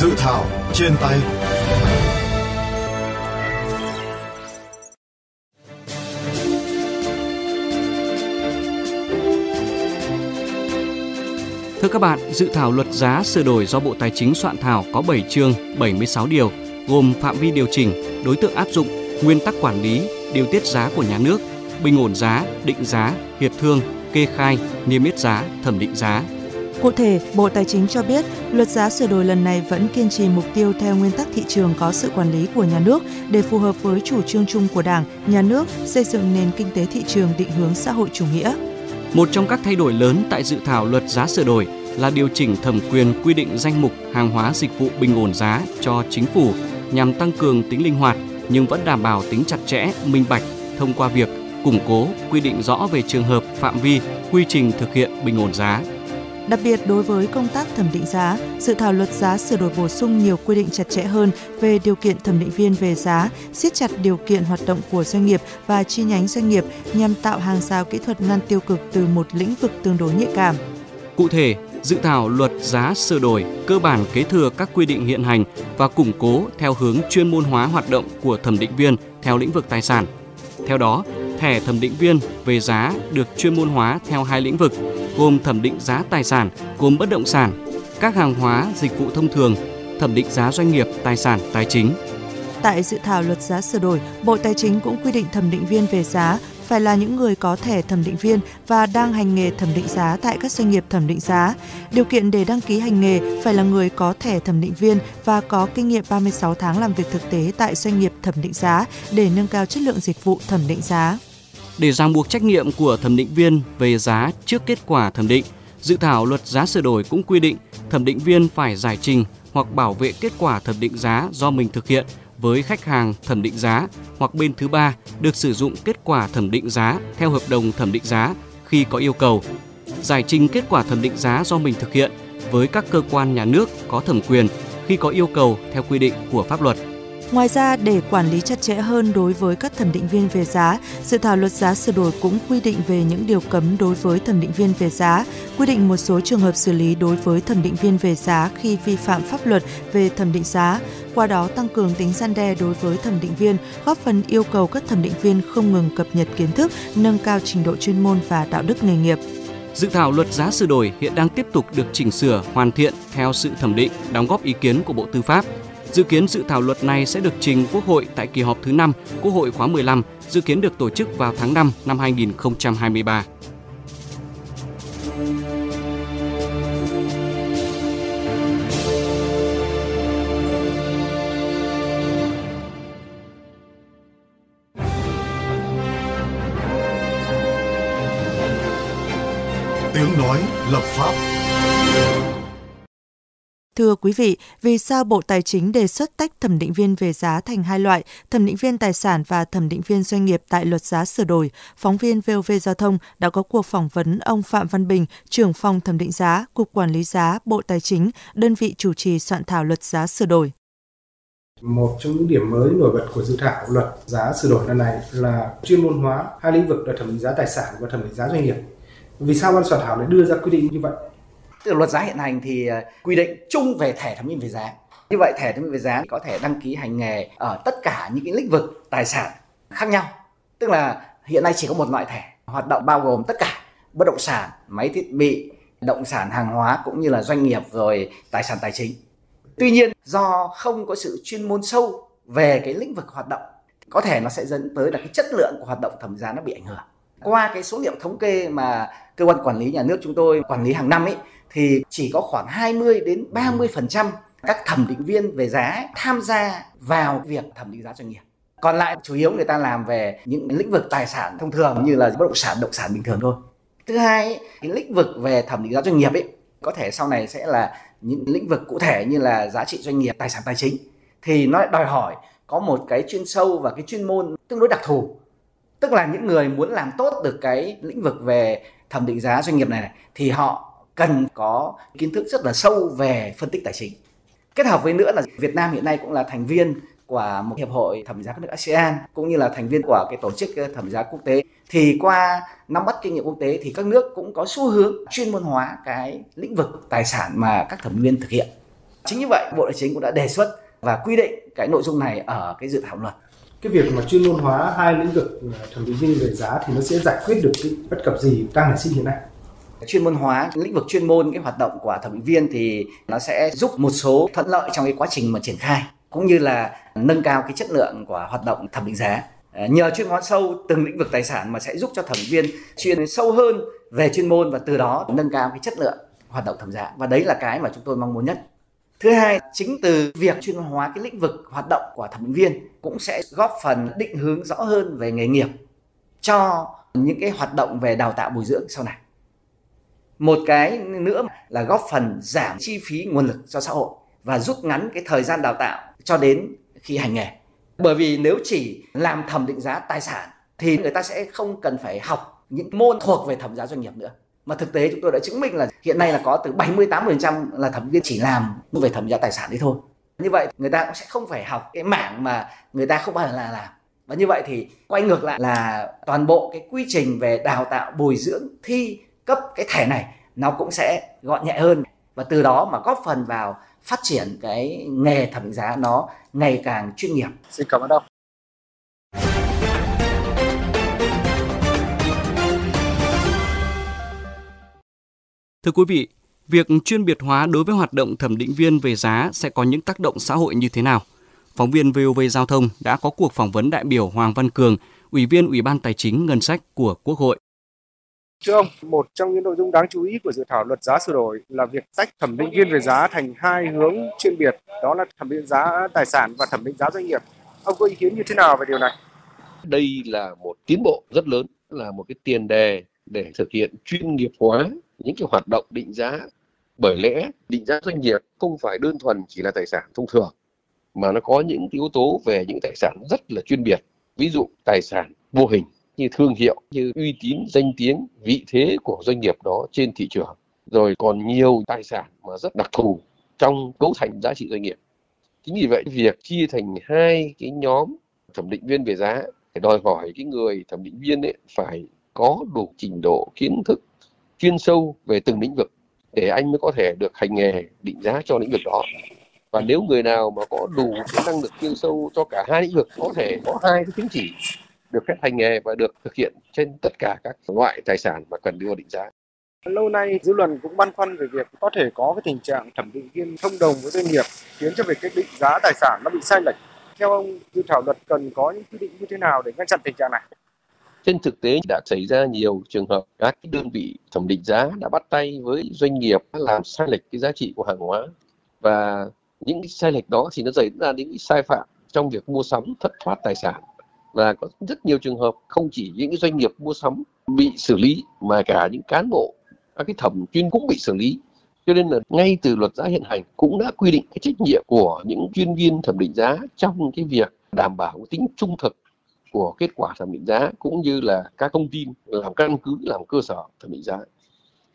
Dự thảo trên tay Thưa các bạn, dự thảo luật giá sửa đổi do Bộ Tài chính soạn thảo có 7 chương, 76 điều, gồm phạm vi điều chỉnh, đối tượng áp dụng, nguyên tắc quản lý, điều tiết giá của nhà nước, bình ổn giá, định giá, hiệp thương, kê khai, niêm yết giá, thẩm định giá. Cụ thể, Bộ Tài chính cho biết, luật giá sửa đổi lần này vẫn kiên trì mục tiêu theo nguyên tắc thị trường có sự quản lý của nhà nước để phù hợp với chủ trương chung của Đảng, nhà nước xây dựng nền kinh tế thị trường định hướng xã hội chủ nghĩa. Một trong các thay đổi lớn tại dự thảo luật giá sửa đổi là điều chỉnh thẩm quyền quy định danh mục hàng hóa dịch vụ bình ổn giá cho chính phủ nhằm tăng cường tính linh hoạt nhưng vẫn đảm bảo tính chặt chẽ, minh bạch thông qua việc củng cố quy định rõ về trường hợp, phạm vi, quy trình thực hiện bình ổn giá. Đặc biệt đối với công tác thẩm định giá, dự thảo luật giá sửa đổi bổ sung nhiều quy định chặt chẽ hơn về điều kiện thẩm định viên về giá, siết chặt điều kiện hoạt động của doanh nghiệp và chi nhánh doanh nghiệp nhằm tạo hàng rào kỹ thuật ngăn tiêu cực từ một lĩnh vực tương đối nhạy cảm. Cụ thể, dự thảo luật giá sửa đổi cơ bản kế thừa các quy định hiện hành và củng cố theo hướng chuyên môn hóa hoạt động của thẩm định viên theo lĩnh vực tài sản. Theo đó, thẻ thẩm định viên về giá được chuyên môn hóa theo hai lĩnh vực gồm thẩm định giá tài sản gồm bất động sản, các hàng hóa, dịch vụ thông thường, thẩm định giá doanh nghiệp, tài sản, tài chính. Tại dự thảo luật giá sửa đổi, Bộ Tài chính cũng quy định thẩm định viên về giá phải là những người có thẻ thẩm định viên và đang hành nghề thẩm định giá tại các doanh nghiệp thẩm định giá. Điều kiện để đăng ký hành nghề phải là người có thẻ thẩm định viên và có kinh nghiệm 36 tháng làm việc thực tế tại doanh nghiệp thẩm định giá để nâng cao chất lượng dịch vụ thẩm định giá. Để ràng buộc trách nhiệm của thẩm định viên về giá trước kết quả thẩm định, dự thảo luật giá sửa đổi cũng quy định thẩm định viên phải giải trình hoặc bảo vệ kết quả thẩm định giá do mình thực hiện với khách hàng thẩm định giá hoặc bên thứ ba được sử dụng kết quả thẩm định giá theo hợp đồng thẩm định giá khi có yêu cầu. Giải trình kết quả thẩm định giá do mình thực hiện với các cơ quan nhà nước có thẩm quyền khi có yêu cầu theo quy định của pháp luật. Ngoài ra, để quản lý chặt chẽ hơn đối với các thẩm định viên về giá, dự thảo luật giá sửa đổi cũng quy định về những điều cấm đối với thẩm định viên về giá, quy định một số trường hợp xử lý đối với thẩm định viên về giá khi vi phạm pháp luật về thẩm định giá, qua đó tăng cường tính gian đe đối với thẩm định viên, góp phần yêu cầu các thẩm định viên không ngừng cập nhật kiến thức, nâng cao trình độ chuyên môn và đạo đức nghề nghiệp. Dự thảo luật giá sửa đổi hiện đang tiếp tục được chỉnh sửa, hoàn thiện theo sự thẩm định, đóng góp ý kiến của Bộ Tư pháp. Dự kiến dự thảo luật này sẽ được trình Quốc hội tại kỳ họp thứ 5 Quốc hội khóa 15, dự kiến được tổ chức vào tháng 5 năm 2023. Tiếng nói lập pháp Thưa quý vị, vì sao Bộ Tài chính đề xuất tách thẩm định viên về giá thành hai loại, thẩm định viên tài sản và thẩm định viên doanh nghiệp tại luật giá sửa đổi? Phóng viên VOV Giao thông đã có cuộc phỏng vấn ông Phạm Văn Bình, trưởng phòng thẩm định giá, Cục Quản lý giá, Bộ Tài chính, đơn vị chủ trì soạn thảo luật giá sửa đổi. Một trong những điểm mới nổi bật của dự thảo luật giá sửa đổi lần này là chuyên môn hóa hai lĩnh vực là thẩm định giá tài sản và thẩm định giá doanh nghiệp. Vì sao ban soạn thảo lại đưa ra quy định như vậy? Tức là luật giá hiện hành thì ờ, quy định chung về thẻ thẩm định về giá. Như vậy thẻ thẩm định về giá có thể đăng ký hành nghề ở tất cả những cái lĩnh vực tài sản khác nhau. Tức là hiện nay chỉ có một loại thẻ hoạt động bao gồm tất cả bất động sản, máy thiết bị, động sản hàng hóa cũng như là doanh nghiệp rồi tài sản tài chính. Tuy nhiên do không có sự chuyên môn sâu về cái lĩnh vực hoạt động có thể nó sẽ dẫn tới là cái chất lượng của hoạt động thẩm giá nó bị ảnh hưởng. Qua cái số liệu thống kê mà cơ quan quản lý nhà nước chúng tôi quản lý hàng năm ấy thì chỉ có khoảng 20 đến 30% các thẩm định viên về giá tham gia vào việc thẩm định giá doanh nghiệp. Còn lại chủ yếu người ta làm về những lĩnh vực tài sản thông thường như là bất động sản, động sản bình thường thôi. Thứ hai, cái lĩnh vực về thẩm định giá doanh nghiệp ấy có thể sau này sẽ là những lĩnh vực cụ thể như là giá trị doanh nghiệp, tài sản tài chính thì nó đòi hỏi có một cái chuyên sâu và cái chuyên môn tương đối đặc thù. Tức là những người muốn làm tốt được cái lĩnh vực về thẩm định giá doanh nghiệp này, này thì họ cần có kiến thức rất là sâu về phân tích tài chính. Kết hợp với nữa là Việt Nam hiện nay cũng là thành viên của một hiệp hội thẩm giá các nước ASEAN cũng như là thành viên của cái tổ chức ờ, thẩm giá quốc tế thì qua nắm bắt kinh nghiệm quốc tế thì các nước cũng có xu hướng chuyên môn hóa cái lĩnh vực tài sản mà các thẩm viên thực hiện Chính như vậy, Bộ Tài chính cũng đã đề xuất và quy định cái nội dung này ở cái dự thảo luật. Cái việc mà chuyên môn hóa hai lĩnh vực ờ, thẩm định viên về giá thì nó sẽ giải quyết được cái bất cập gì đang nảy sinh hiện nay? Chuyên môn hóa, lĩnh vực chuyên môn, cái hoạt động của thẩm định viên thì nó sẽ giúp một số thuận lợi trong cái quá trình mà triển khai, cũng như là nâng cao cái chất lượng của hoạt động thẩm định giá. Ờ, nhờ chuyên hóa sâu, từng lĩnh vực tài sản mà sẽ giúp cho thẩm viên chuyên sâu hơn về chuyên môn và từ đó nâng cao cái chất lượng hoạt động thẩm giá và đấy là cái mà chúng tôi mong muốn nhất. Thứ hai, chính từ việc chuyên hóa cái lĩnh vực hoạt động của thẩm định viên cũng sẽ góp phần định hướng rõ hơn về nghề nghiệp cho những cái hoạt động về đào tạo bồi dưỡng sau này một cái nữa là góp phần giảm chi phí nguồn lực cho xã hội và rút ngắn cái thời gian đào tạo cho đến khi hành nghề bởi vì nếu chỉ làm thẩm định giá tài sản thì người ta sẽ không cần phải học những môn thuộc về thẩm giá doanh nghiệp nữa mà thực tế chúng tôi đã chứng minh là hiện nay là có từ 70 80% là thẩm viên chỉ làm về thẩm giá tài sản đấy thôi. Như vậy người ta cũng sẽ không phải học cái mảng mà người ta không bao giờ là làm. Và như vậy thì quay ngược lại là toàn bộ cái quy trình về đào tạo, bồi dưỡng, thi cấp cái thẻ này nó cũng sẽ gọn nhẹ hơn và từ đó mà góp phần vào phát triển cái nghề thẩm định giá nó ngày càng chuyên nghiệp. Xin cảm ơn ông. Thưa quý vị, việc chuyên biệt hóa đối với hoạt động thẩm định viên về giá sẽ có những tác động xã hội như thế nào? Phóng viên VOV Giao thông đã có cuộc phỏng vấn đại biểu Hoàng Văn Cường, Ủy viên Ủy ban Tài chính Ngân sách của Quốc hội. Thưa ông, một trong những nội dung đáng chú ý của dự thảo luật giá sửa đổi là việc tách thẩm định viên về giá thành hai hướng chuyên biệt, đó là thẩm định giá tài sản và thẩm định giá doanh nghiệp. Ông có ý kiến như thế nào về điều này? Đây là một tiến bộ rất lớn, là một cái tiền đề để thực hiện chuyên nghiệp hóa những cái hoạt động định giá. Bởi lẽ định giá doanh nghiệp không phải đơn thuần chỉ là tài sản thông thường, mà nó có những yếu tố về những tài sản rất là chuyên biệt. Ví dụ tài sản vô hình như thương hiệu, như uy tín, danh tiếng, vị thế của doanh nghiệp đó trên thị trường. Rồi còn nhiều tài sản mà rất đặc thù trong cấu thành giá trị doanh nghiệp. Chính vì vậy việc chia thành hai cái nhóm thẩm định viên về giá phải đòi hỏi cái người thẩm định viên ấy phải có đủ trình độ kiến thức chuyên sâu về từng lĩnh vực để anh mới có thể được hành nghề định giá cho lĩnh vực đó và nếu người nào mà có đủ cái năng lực chuyên sâu cho cả hai lĩnh vực có thể có hai cái chứng chỉ được phép hành nghề và được thực hiện trên tất cả các loại tài sản mà cần đưa định giá. Lâu nay dư luận cũng băn khoăn về việc có thể có cái tình trạng thẩm định viên thông đồng với doanh nghiệp khiến cho việc quyết định giá tài sản nó bị sai lệch. Theo ông, dự thảo luật cần có những quy định như thế nào để ngăn chặn tình trạng này? Trên thực tế đã xảy ra nhiều trường hợp các đơn vị thẩm định giá đã bắt tay với doanh nghiệp làm sai lệch cái giá trị của hàng hóa và những cái sai lệch đó thì nó xảy ra những cái sai phạm trong việc mua sắm thất thoát tài sản và có rất nhiều trường hợp không chỉ những cái doanh nghiệp mua sắm bị xử lý, mà cả những cán bộ, các cái thẩm chuyên cũng bị xử lý. Cho nên là ngay từ luật giá hiện hành cũng đã quy định cái trách nhiệm của những chuyên viên thẩm định giá trong cái việc đảm bảo tính trung thực của kết quả thẩm định giá, cũng như là các thông tin làm căn cứ, làm cơ sở thẩm định giá.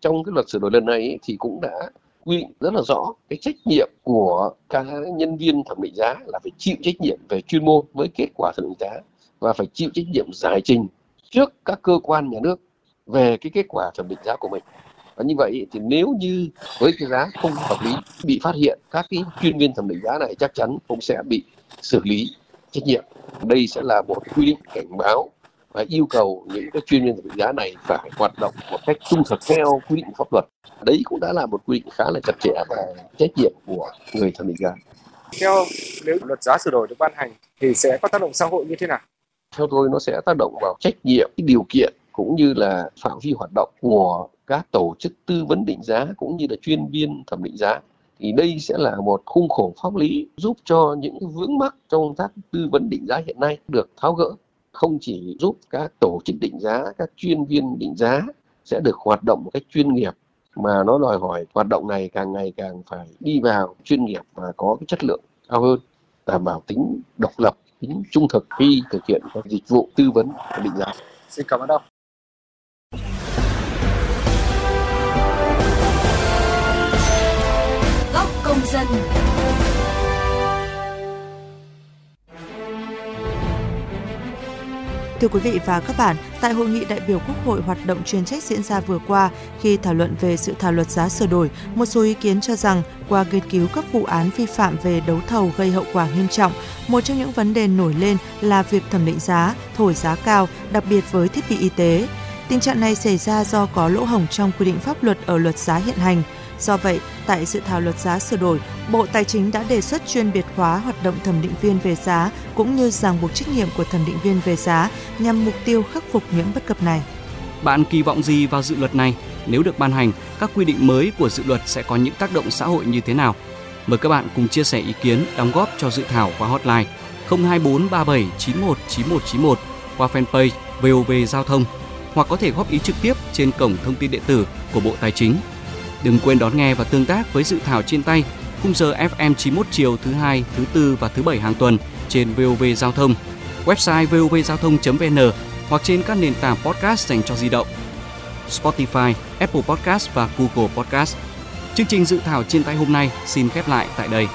Trong cái luật sửa đổi lần này thì cũng đã quy định rất là rõ cái trách nhiệm của các nhân viên thẩm định giá là phải chịu trách nhiệm về chuyên môn với kết quả thẩm định giá và phải chịu trách nhiệm giải trình trước các cơ quan nhà nước về cái kết quả thẩm định giá của mình. Và như vậy thì nếu như với cái giá không hợp lý bị phát hiện các cái chuyên viên thẩm định giá này chắc chắn cũng sẽ bị xử lý trách nhiệm. Đây sẽ là một quy định cảnh báo và yêu cầu những cái chuyên viên thẩm định giá này phải hoạt động một cách trung thực theo quy định pháp luật. Đấy cũng đã là một quy định khá là chặt chẽ và trách nhiệm của người thẩm định giá. Theo, nếu luật giá sửa đổi được ban hành thì sẽ có tác động xã hội như thế nào? Theo tôi nó sẽ tác động vào trách nhiệm, cái điều kiện cũng như là phạm vi hoạt động của các tổ chức tư vấn định giá cũng như là chuyên viên thẩm định giá. Thì đây sẽ là một khung khổ pháp lý giúp cho những vướng mắc trong công tác tư vấn định giá hiện nay được tháo gỡ. Không chỉ giúp các tổ chức định giá, các chuyên viên định giá sẽ được hoạt động một cách chuyên nghiệp, mà nó đòi hỏi hoạt động này càng ngày càng phải đi vào chuyên nghiệp và có cái chất lượng cao hơn, đảm bảo tính độc lập tính trung thực khi thực hiện các dịch vụ tư vấn và định giá. Xin cảm ơn ông. Góc công dân. Thưa quý vị và các bạn, tại hội nghị đại biểu Quốc hội hoạt động chuyên trách diễn ra vừa qua, khi thảo luận về sự thảo luật giá sửa đổi, một số ý kiến cho rằng qua nghiên cứu các vụ án vi phạm về đấu thầu gây hậu quả nghiêm trọng, một trong những vấn đề nổi lên là việc thẩm định giá, thổi giá cao, đặc biệt với thiết bị y tế. Tình trạng này xảy ra do có lỗ hổng trong quy định pháp luật ở luật giá hiện hành. Do vậy, tại dự thảo luật giá sửa đổi, Bộ Tài chính đã đề xuất chuyên biệt hóa hoạt động thẩm định viên về giá cũng như ràng buộc trách nhiệm của thẩm định viên về giá nhằm mục tiêu khắc phục những bất cập này. Bạn kỳ vọng gì vào dự luật này? Nếu được ban hành, các quy định mới của dự luật sẽ có những tác động xã hội như thế nào? Mời các bạn cùng chia sẻ ý kiến, đóng góp cho dự thảo qua hotline 024 37 91 9191 qua fanpage VOV Giao thông hoặc có thể góp ý trực tiếp trên cổng thông tin điện tử của Bộ Tài chính. Đừng quên đón nghe và tương tác với dự thảo trên tay khung giờ FM 91 chiều thứ hai, thứ tư và thứ bảy hàng tuần trên VOV Giao thông, website vovgiao thông.vn hoặc trên các nền tảng podcast dành cho di động, Spotify, Apple Podcast và Google Podcast. Chương trình dự thảo trên tay hôm nay xin khép lại tại đây.